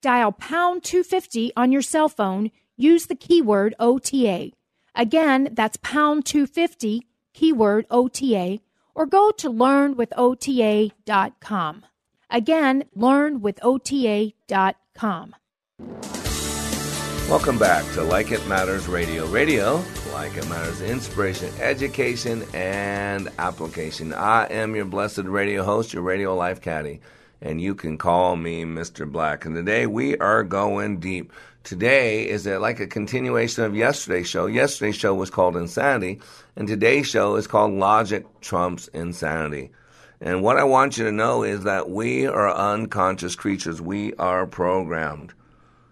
Dial pound 250 on your cell phone, use the keyword OTA. Again, that's pound 250, keyword OTA, or go to learnwithota.com. Again, learnwithota.com. Welcome back to Like It Matters Radio. Radio, like it matters, inspiration, education, and application. I am your blessed radio host, your radio life caddy, and you can call me Mr. Black. And today we are going deep. Today is a, like a continuation of yesterday's show. Yesterday's show was called Insanity, and today's show is called Logic Trumps Insanity. And what I want you to know is that we are unconscious creatures. We are programmed.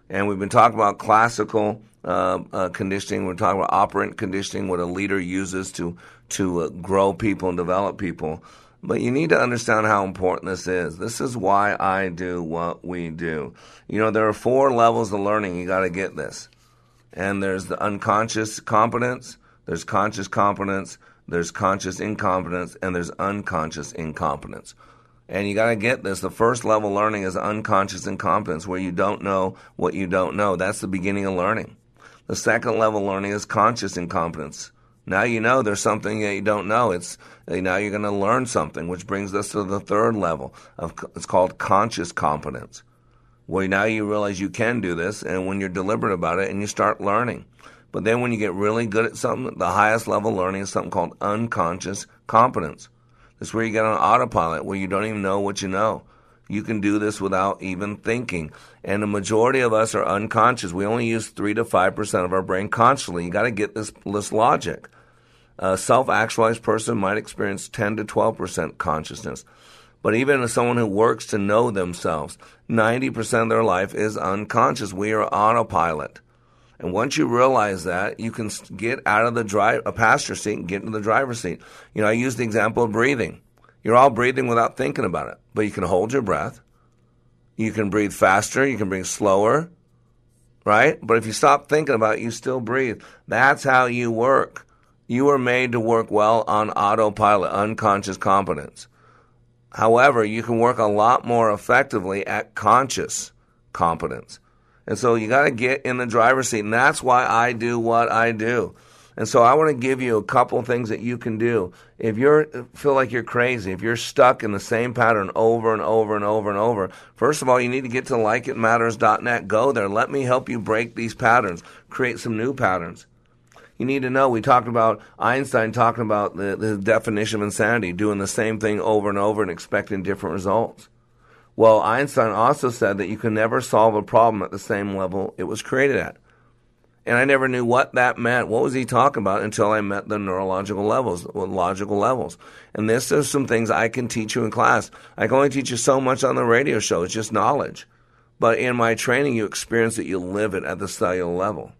And we've been talking about classical uh, uh, conditioning. We're talking about operant conditioning, what a leader uses to to uh, grow people and develop people. But you need to understand how important this is. This is why I do what we do. You know, there are four levels of learning. You got to get this. And there's the unconscious competence, there's conscious competence, there's conscious incompetence, and there's unconscious incompetence. And you got to get this. The first level learning is unconscious incompetence, where you don't know what you don't know. That's the beginning of learning. The second level learning is conscious incompetence. Now you know there's something that you don't know. It's eh, now you're going to learn something, which brings us to the third level of it's called conscious competence, where now you realize you can do this, and when you're deliberate about it, and you start learning. But then when you get really good at something, the highest level learning is something called unconscious competence. That's where you get on autopilot, where you don't even know what you know. You can do this without even thinking. And the majority of us are unconscious. We only use 3 to 5% of our brain consciously. You got to get this, this logic. A self actualized person might experience 10 to 12% consciousness. But even as someone who works to know themselves, 90% of their life is unconscious. We are autopilot. And once you realize that, you can get out of the drive, a passenger seat and get into the driver's seat. You know, I use the example of breathing. You're all breathing without thinking about it, but you can hold your breath. You can breathe faster. You can breathe slower, right? But if you stop thinking about it, you still breathe. That's how you work. You are made to work well on autopilot, unconscious competence. However, you can work a lot more effectively at conscious competence. And so you got to get in the driver's seat. And that's why I do what I do. And so I want to give you a couple things that you can do. If you feel like you're crazy, if you're stuck in the same pattern over and over and over and over, first of all, you need to get to likeitmatters.net. Go there. Let me help you break these patterns, create some new patterns. You need to know we talked about Einstein talking about the, the definition of insanity, doing the same thing over and over and expecting different results. Well, Einstein also said that you can never solve a problem at the same level it was created at. And I never knew what that meant. What was he talking about until I met the neurological levels, logical levels. And this is some things I can teach you in class. I can only teach you so much on the radio show. It's just knowledge. But in my training, you experience it, you live it at the cellular level.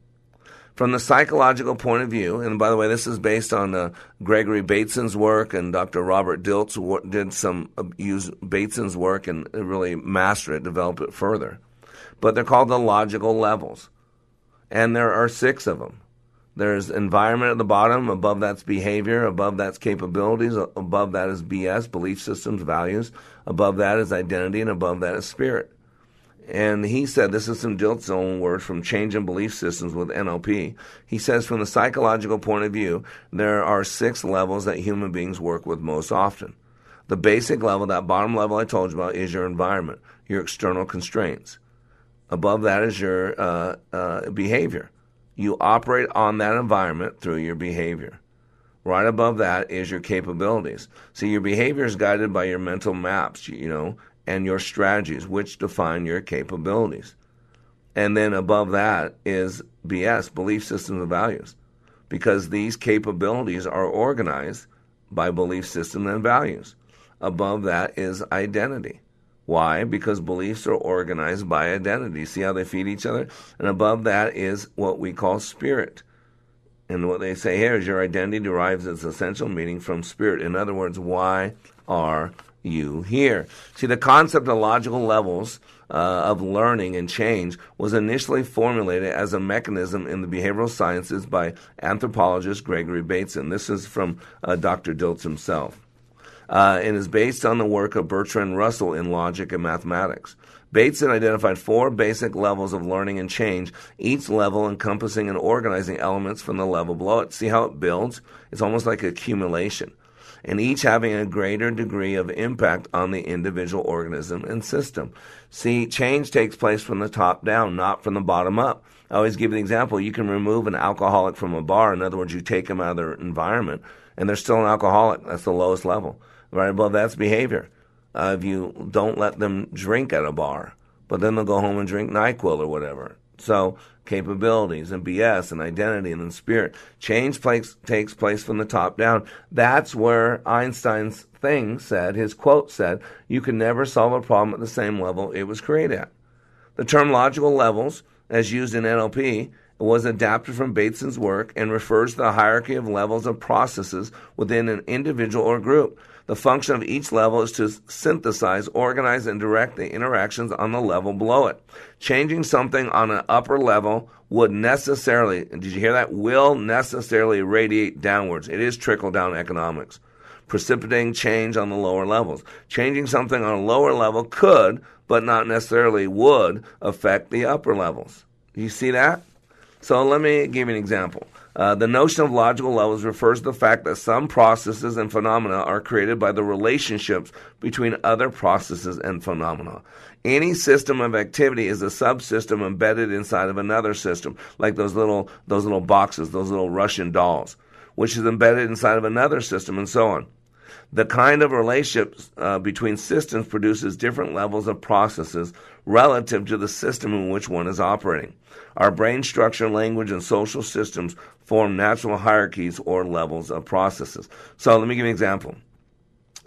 From the psychological point of view, and by the way, this is based on uh, Gregory Bateson's work, and Dr. Robert Dilts did some uh, use Bateson's work and really master it, develop it further. But they're called the logical levels, and there are six of them. There's environment at the bottom. Above that's behavior. Above that's capabilities. Above that is BS, belief systems, values. Above that is identity, and above that is spirit. And he said, this is some Dilts' own words from Change changing belief systems with NLP. He says, from the psychological point of view, there are six levels that human beings work with most often. The basic level, that bottom level I told you about, is your environment, your external constraints. Above that is your uh, uh, behavior. You operate on that environment through your behavior. Right above that is your capabilities. So your behavior is guided by your mental maps. You know, and your strategies, which define your capabilities. And then above that is BS, belief systems and values, because these capabilities are organized by belief system and values. Above that is identity. Why? Because beliefs are organized by identity. See how they feed each other? And above that is what we call spirit. And what they say here is your identity derives its essential meaning from spirit. In other words, why are you here. See, the concept of logical levels uh, of learning and change was initially formulated as a mechanism in the behavioral sciences by anthropologist Gregory Bateson. This is from uh, Dr. Dilts himself. Uh, and is based on the work of Bertrand Russell in logic and mathematics. Bateson identified four basic levels of learning and change, each level encompassing and organizing elements from the level below it. See how it builds? It's almost like accumulation and each having a greater degree of impact on the individual organism and system. See, change takes place from the top down, not from the bottom up. I always give the example you can remove an alcoholic from a bar. In other words, you take them out of their environment, and they're still an alcoholic. That's the lowest level. Right above that's behavior. Uh, if you don't let them drink at a bar, but then they'll go home and drink NyQuil or whatever. So capabilities and BS and identity and spirit. Change place, takes place from the top down. That's where Einstein's thing said, his quote said, you can never solve a problem at the same level it was created at. The term logical levels as used in NLP, was adapted from Bateson's work and refers to the hierarchy of levels of processes within an individual or group. The function of each level is to synthesize, organize, and direct the interactions on the level below it. Changing something on an upper level would necessarily, did you hear that? Will necessarily radiate downwards. It is trickle down economics. Precipitating change on the lower levels. Changing something on a lower level could, but not necessarily would, affect the upper levels. You see that? So let me give you an example. Uh, the notion of logical levels refers to the fact that some processes and phenomena are created by the relationships between other processes and phenomena. Any system of activity is a subsystem embedded inside of another system, like those little those little boxes, those little Russian dolls, which is embedded inside of another system, and so on. The kind of relationships uh, between systems produces different levels of processes relative to the system in which one is operating. Our brain structure, language, and social systems form natural hierarchies or levels of processes. So let me give you an example.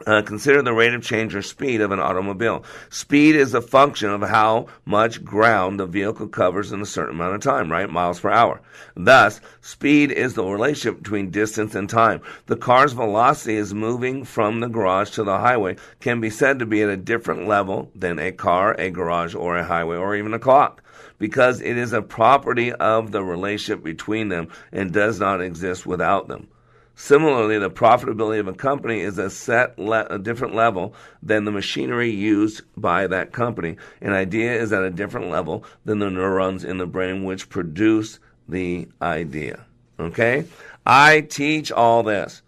Uh, consider the rate of change or speed of an automobile. Speed is a function of how much ground the vehicle covers in a certain amount of time, right? Miles per hour. Thus, speed is the relationship between distance and time. The car's velocity is moving from the garage to the highway can be said to be at a different level than a car, a garage, or a highway, or even a clock because it is a property of the relationship between them and does not exist without them. Similarly, the profitability of a company is a set le- a different level than the machinery used by that company. An idea is at a different level than the neurons in the brain which produce the idea. Okay? I teach all this.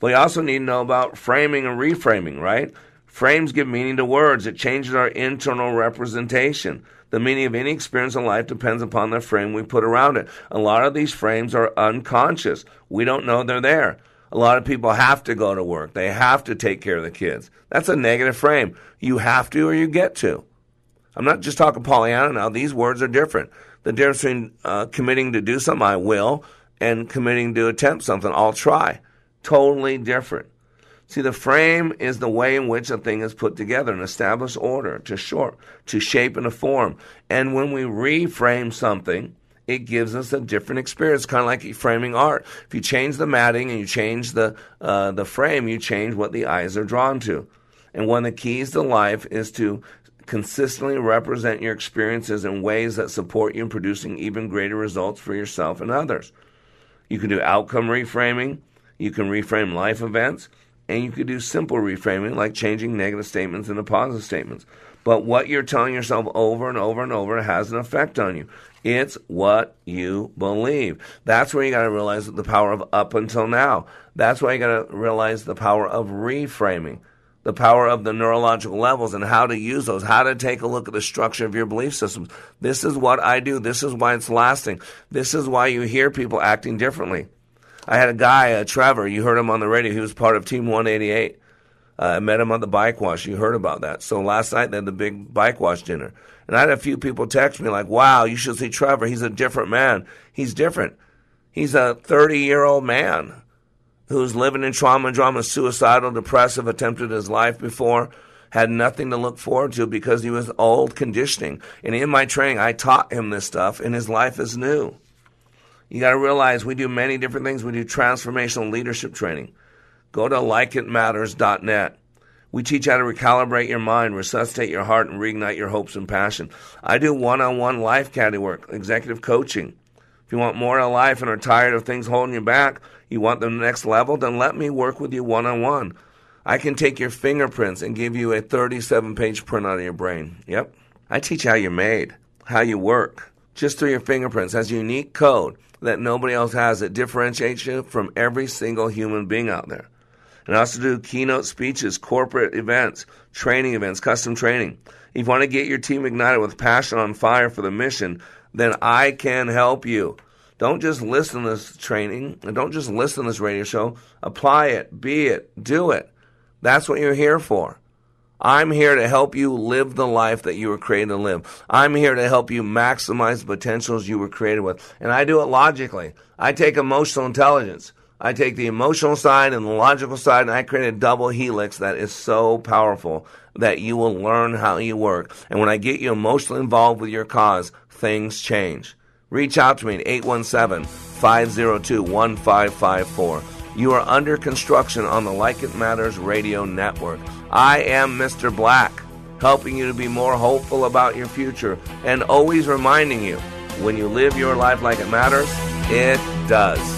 But you also need to know about framing and reframing, right? Frames give meaning to words. It changes our internal representation. The meaning of any experience in life depends upon the frame we put around it. A lot of these frames are unconscious. We don't know they're there. A lot of people have to go to work. They have to take care of the kids. That's a negative frame. You have to or you get to. I'm not just talking Pollyanna now. These words are different. The difference between uh, committing to do something, I will, and committing to attempt something, I'll try. Totally different. See, the frame is the way in which a thing is put together, an established order, to short, to shape and a form. And when we reframe something, it gives us a different experience, kind of like framing art. If you change the matting and you change the uh, the frame, you change what the eyes are drawn to. And one of the keys to life is to consistently represent your experiences in ways that support you in producing even greater results for yourself and others. You can do outcome reframing. You can reframe life events. And you could do simple reframing, like changing negative statements into positive statements. But what you're telling yourself over and over and over has an effect on you. It's what you believe. That's where you got to realize the power of up until now. That's why you got to realize the power of reframing, the power of the neurological levels and how to use those, how to take a look at the structure of your belief systems. This is what I do. This is why it's lasting. This is why you hear people acting differently. I had a guy, uh, Trevor, you heard him on the radio. He was part of Team 188. Uh, I met him on the bike wash. You heard about that. So last night they had the big bike wash dinner. And I had a few people text me like, wow, you should see Trevor. He's a different man. He's different. He's a 30 year old man who's living in trauma and drama, suicidal, depressive, attempted his life before, had nothing to look forward to because he was old conditioning. And in my training, I taught him this stuff, and his life is new. You got to realize we do many different things. We do transformational leadership training. Go to likeitmatters.net. We teach how to recalibrate your mind, resuscitate your heart, and reignite your hopes and passion. I do one on one life caddy work, executive coaching. If you want more in life and are tired of things holding you back, you want the next level, then let me work with you one on one. I can take your fingerprints and give you a 37 page printout of your brain. Yep. I teach how you're made, how you work, just through your fingerprints. A unique code that nobody else has that differentiates you from every single human being out there. And I also do keynote speeches, corporate events, training events, custom training. If you want to get your team ignited with passion on fire for the mission, then I can help you. Don't just listen to this training and don't just listen to this radio show. Apply it, be it, do it. That's what you're here for. I'm here to help you live the life that you were created to live. I'm here to help you maximize the potentials you were created with. And I do it logically. I take emotional intelligence. I take the emotional side and the logical side, and I create a double helix that is so powerful that you will learn how you work. And when I get you emotionally involved with your cause, things change. Reach out to me at 817 502 1554. You are under construction on the Like It Matters radio network. I am Mr. Black, helping you to be more hopeful about your future and always reminding you when you live your life like it matters, it does.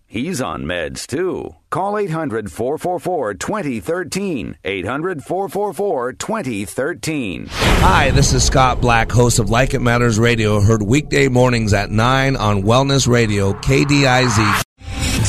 He's on meds too. Call 800 444 2013. 800 444 2013. Hi, this is Scott Black, host of Like It Matters Radio, heard weekday mornings at 9 on Wellness Radio, KDIZ.